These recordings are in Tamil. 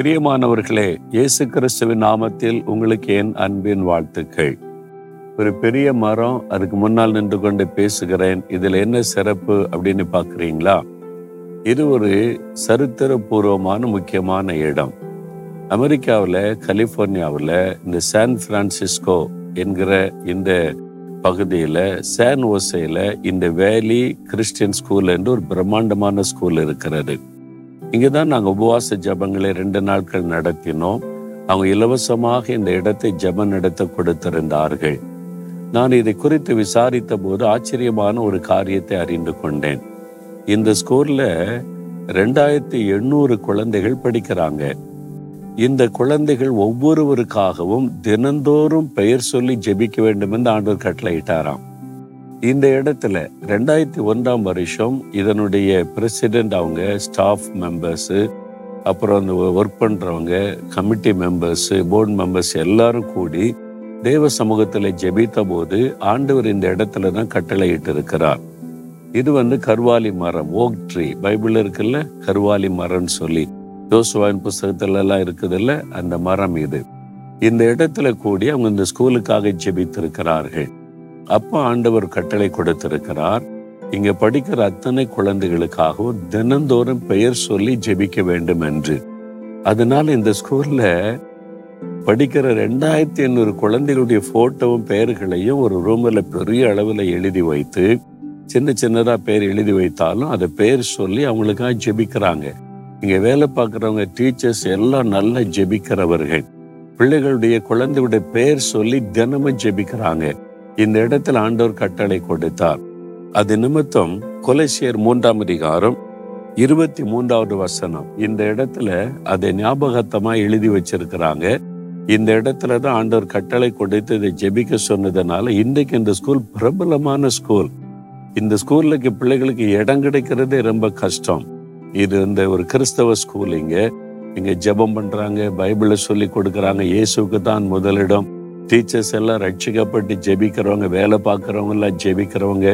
பிரியமானவர்களே இயேசு கிறிஸ்துவின் நாமத்தில் உங்களுக்கு என் அன்பின் வாழ்த்துக்கள். ஒரு பெரிய மரம் அதுக்கு முன்னால் நின்று கொண்டு பேசுகிறேன். இதில் என்ன சிறப்பு அப்படின்னு பார்க்குறீங்களா? இது ஒரு சரித்திரபூர்வமான முக்கியமான இடம். அமெரிக்காவில் கலிபோர்னியாவில் இந்த சான் பிரான்சிஸ்கோ என்கிற இந்த பகுதியில் சான் ஓசையில் இந்த வேலி கிறிஸ்டியன் ஸ்கூல் என்று ஒரு பிரம்மாண்டமான ஸ்கூல் இருக்கிறது. இங்கே தான் நாங்கள் உபவாச ஜபங்களை ரெண்டு நாட்கள் நடத்தினோம். அவங்க இலவசமாக இந்த இடத்தை ஜப நடத்த கொடுத்திருந்தார்கள். நான் இதை குறித்து விசாரித்த போது ஆச்சரியமான ஒரு காரியத்தை அறிந்து கொண்டேன். இந்த ஸ்கூல்ல ரெண்டாயிரத்தி எண்ணூறு குழந்தைகள் படிக்கிறாங்க. இந்த குழந்தைகள் ஒவ்வொருவருக்காகவும் தினந்தோறும் பெயர் சொல்லி ஜெபிக்க வேண்டும் என்று ஆண்டவர் கட்டளையிட்டாராம். இந்த இடத்துல ரெண்டாயிரத்தி ஒன்றாம் வருஷம் இதனுடைய பிரசிடென்ட் அவங்க ஸ்டாஃப் மெம்பர்ஸு அப்புறம் அந்த ஒர்க் பண்ணுறவங்க கமிட்டி மெம்பர்ஸு போர்டு மெம்பர்ஸ் எல்லாரும் கூடி தேவ சமூகத்தில் ஜெபித்த போது ஆண்டவர் இந்த இடத்துல தான் கட்டளையிட்டு இருக்கிறார் இது வந்து கருவாலி மரம் ஓக் ட்ரீ பைபிள் இருக்குல்ல? கருவாலி மரம்னு சொல்லி. யோசுவாயின் புஸ்தகத்துலலாம் இருக்குதுல்ல? அந்த மரம் இது. இந்த இடத்துல கூடி அவங்க இந்த ஸ்கூலுக்காக ஜெபித்திருக்கிறார்கள். அப்போ ஆண்டவர் கட்டளை கொடுத்திருக்கிறார். இங்க படிக்கிற அத்தனை குழந்தைகளுக்காகவும் தினந்தோறும் பெயர் சொல்லி ஜெபிக்க வேண்டும் என்று அதனால இந்த ஸ்கூல்ல படிக்கிற ரெண்டாயிரத்தி ஐநூறு குழந்தைகளுடைய போட்டோவும் பெயர்களையும் ஒரு ரூம்ல பெரிய அளவில் எழுதி வைத்து சின்ன சின்னதா பேர் எழுதி வைத்தாலும் அதை பேர் சொல்லி அவங்களுக்காக ஜெபிக்கிறாங்க. இங்க வேலை பார்க்குறவங்க டீச்சர்ஸ் எல்லாம் நல்லா ஜெபிக்கிறவர்கள். பிள்ளைகளுடைய குழந்தையுடைய பெயர் சொல்லி தினமும் ஜெபிக்கிறாங்க. இந்த இடத்துல ஆண்டோர் கட்டளை கொடுத்தார். அது நிமித்தம் கொலைசியர் மூன்றாம் அதிகாரம் இருபத்தி மூன்றாவது வசனம். இந்த இடத்துல அதை ஞாபகத்தமா எழுதி வச்சிருக்கிறாங்க. இந்த இடத்துல தான் ஆண்டவர் கட்டளை கொடுத்து இதை ஜெபிக்க சொன்னதுனால இன்றைக்கு இந்த ஸ்கூல் பிரபலமான ஸ்கூல். இந்த ஸ்கூலுக்கு பிள்ளைகளுக்கு இடம் கிடைக்கிறதே ரொம்ப கஷ்டம். இது இந்த ஒரு கிறிஸ்தவ ஸ்கூல் இங்கே. இங்கே ஜெபம் பண்ணுறாங்க பைபிளை சொல்லி கொடுக்குறாங்க இயேசுக்கு தான் முதலிடம். டீச்சர்ஸ் எல்லாம் ரட்சிக்கப்பட்டு ஜெபிக்கிறவங்க வேலை பார்க்குறவங்க எல்லாம் ஜெபிக்கிறவங்க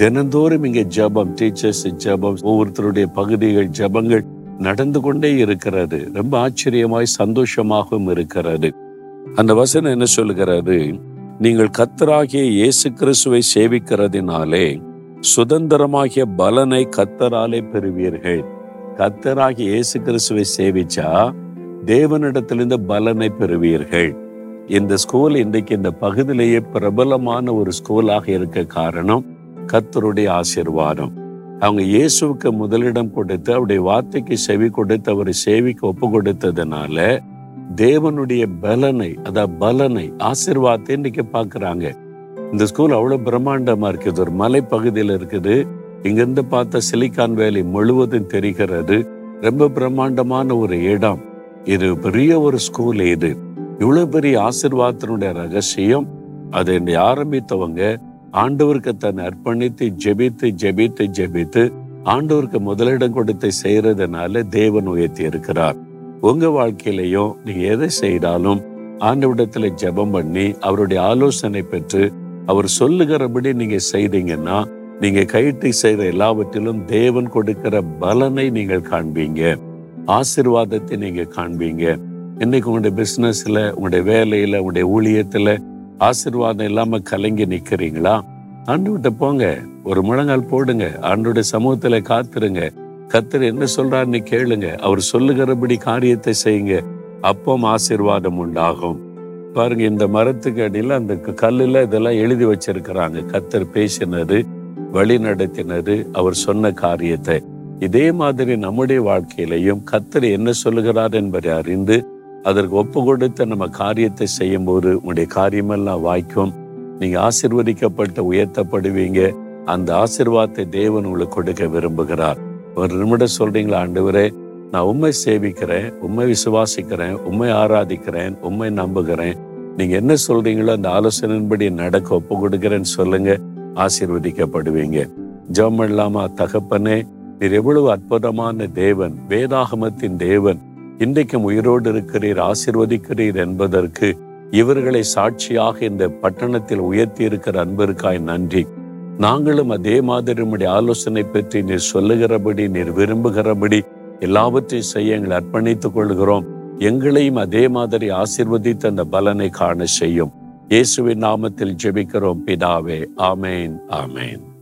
தினந்தோறும் இங்கே ஜெபம் டீச்சர்ஸ் ஜெபம் ஒவ்வொருத்தருடைய பகுதிகள் ஜெபங்கள் நடந்து கொண்டே இருக்கிறது. ரொம்ப ஆச்சரியமாய் சந்தோஷமாகவும் இருக்கிறது. அந்த வசனம் என்ன சொல்லுகிறது? நீங்கள் கத்தராகிய இயேசு கிறிஸ்துவை சேவிக்கிறதினாலே சுதந்திரமாகிய பலனை கத்தராலே பெறுவீர்கள். கத்தராகிய இயேசு கிறிஸ்துவை சேவிச்சா தேவனிடத்திலிருந்து பலனை பெறுவீர்கள். இந்த ஸ்கூல் இன்றைக்கு இந்த பகுதியிலேயே பிரபலமான ஒரு ஸ்கூலாக இருக்க காரணம் கத்தருடைய ஆசிர்வாதம். அவங்க இயேசுவுக்கு முதலிடம் கொடுத்து அவருடைய வார்த்தைக்கு செவி கொடுத்து அவரை சேவிக்கு ஒப்பு கொடுத்ததுனால தேவனுடைய பலனை அதாவது பலனை ஆசிர்வாதத்தை இன்னைக்கு பார்க்குறாங்க. இந்த ஸ்கூல் அவ்வளவு பிரம்மாண்டமா இருக்குது ஒரு மலைப்பகுதியில் இருக்குது. இங்கிருந்து பார்த்த சிலிக்கான் வேலி முழுவதும் தெரிகிறது. ரொம்ப பிரம்மாண்டமான ஒரு இடம். இது பெரிய ஒரு ஸ்கூல் இது. இவ்வளவு பெரிய ஆசிர்வாதத்தினுடைய ரகசியம் அதை ஆரம்பித்தவங்க ஆண்டவருக்கு தன்னை அர்ப்பணித்து ஜெபித்து ஜெபித்து ஜெபித்து ஆண்டவருக்கு முதலிடம் கொடுத்து செய்யறதுனால தேவன் உயர்த்தி இருக்கிறார். உங்க வாழ்க்கையிலையும் நீங்க எதை செய்தாலும் ஆண்டவிடத்துல ஜெபம் பண்ணி அவருடைய ஆலோசனை பெற்று அவர் சொல்லுகிறபடி நீங்க செய்தீங்கன்னா நீங்க கைட்டு செய்யற எல்லாவற்றிலும் தேவன் கொடுக்கிற பலனை நீங்கள் காண்பீங்க. ஆசிர்வாதத்தை நீங்க காண்பீங்க. இன்னைக்கு உங்களுடைய பிசினஸ்ல உங்களுடைய வேலையில உங்களுடைய ஊழியத்துல ஆசிர்வாதம் இல்லாம கலங்கி நிக்கிறீங்களா? ஆண்டு போங்க. ஒரு முழங்கால் போடுங்க. ஆண்டுடைய சமூகத்துல காத்துருங்க. கத்தர் என்ன சொல்றாருன்னு கேளுங்க. அவர் சொல்லுகிறபடி காரியத்தை செய்யுங்க. அப்பவும் ஆசிர்வாதம் உண்டாகும். பாருங்க இந்த மரத்துக்கு அடியில அந்த கல்லுல இதெல்லாம் எழுதி வச்சிருக்கிறாங்க. கத்தர் பேசினது வழி நடத்தினது அவர் சொன்ன காரியத்தை. இதே மாதிரி நம்முடைய வாழ்க்கையிலையும் கத்தர் என்ன சொல்லுகிறார் என்பதை அறிந்து அதற்கு ஒப்பு கொடுத்து நம்ம காரியத்தை செய்யும் போது உங்களுடைய காரியமெல்லாம் வாய்க்கும். நீங்க ஆசிர்வதிக்கப்பட்டு உயர்த்தப்படுவீங்க. அந்த ஆசிர்வாதத்தை தேவன் உங்களுக்கு கொடுக்க விரும்புகிறார். ஒரு நிமிடம் சொல்றீங்களா ஆண்டவரே? நான் உண்மை சேவிக்கிறேன் உண்மை விசுவாசிக்கிறேன் உண்மை ஆராதிக்கிறேன் உண்மை நம்புகிறேன். நீங்க என்ன சொல்றீங்களோ அந்த ஆலோசனையின்படி நடக்க ஒப்பு கொடுக்கிறேன்னு சொல்லுங்க. ஆசீர்வதிக்கப்படுவீங்க. ஜெபம் இல்லாமா தகப்பனே நீர் எவ்வளவு அற்புதமான தேவன் வேதாகமத்தின் தேவன். இன்றைக்கும் உயிரோடு இருக்கிறீர் ஆசிர்வதிக்கிறீர் என்பதற்கு இவர்களை சாட்சியாக இந்த பட்டணத்தில் உயர்த்தி இருக்கிற அன்பிற்காய் நன்றி. நாங்களும் அதே மாதிரி ஆலோசனை பற்றி நீர் சொல்லுகிறபடி நீர் விரும்புகிறபடி எல்லாவற்றையும் செய்ய எங்களை அர்ப்பணித்துக் கொள்கிறோம். எங்களையும் அதே மாதிரி ஆசிர்வதித்து அந்த பலனை காண செய்யும். இயேசுவின் நாமத்தில் ஜெபிக்கிறோம். பிதாவே ஆமேன் ஆமேன்.